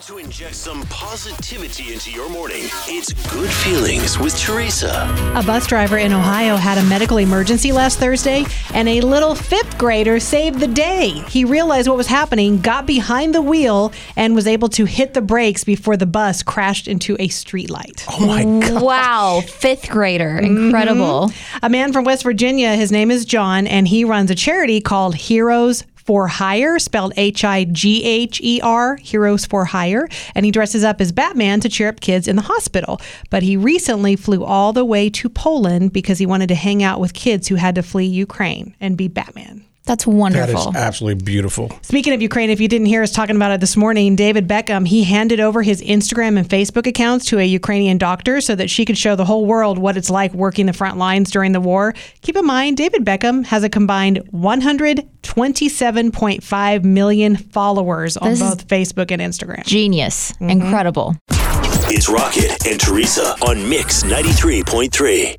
to inject some positivity into your morning. It's Good Feelings with Teresa. A bus driver in Ohio had a medical emergency last Thursday, and a little fifth grader saved the day. He realized what was happening, got behind the wheel, and was able to hit the brakes before the bus crashed into a streetlight. Oh my God. Wow, fifth grader. Incredible. Mm-hmm. A man from West Virginia, his name is John, and he runs a charity called Heroes for Higher, spelled H I G H E R, Heroes for Higher. And he dresses up as Batman to cheer up kids in the hospital. But he recently flew all the way to Poland because he wanted to hang out with kids who had to flee Ukraine and be Batman. That's wonderful. is absolutely beautiful. Speaking of Ukraine, if you didn't hear us talking about it this morning, David Beckham, he handed over his Instagram and Facebook accounts to a Ukrainian doctor so that she could show the whole world what it's like working the front lines during the war. Keep in mind, David Beckham has a combined 127.5 million followers on This is- both Facebook and Instagram. Genius. Mm-hmm. Incredible. It's Rocket and Teresa on Mix 93.3.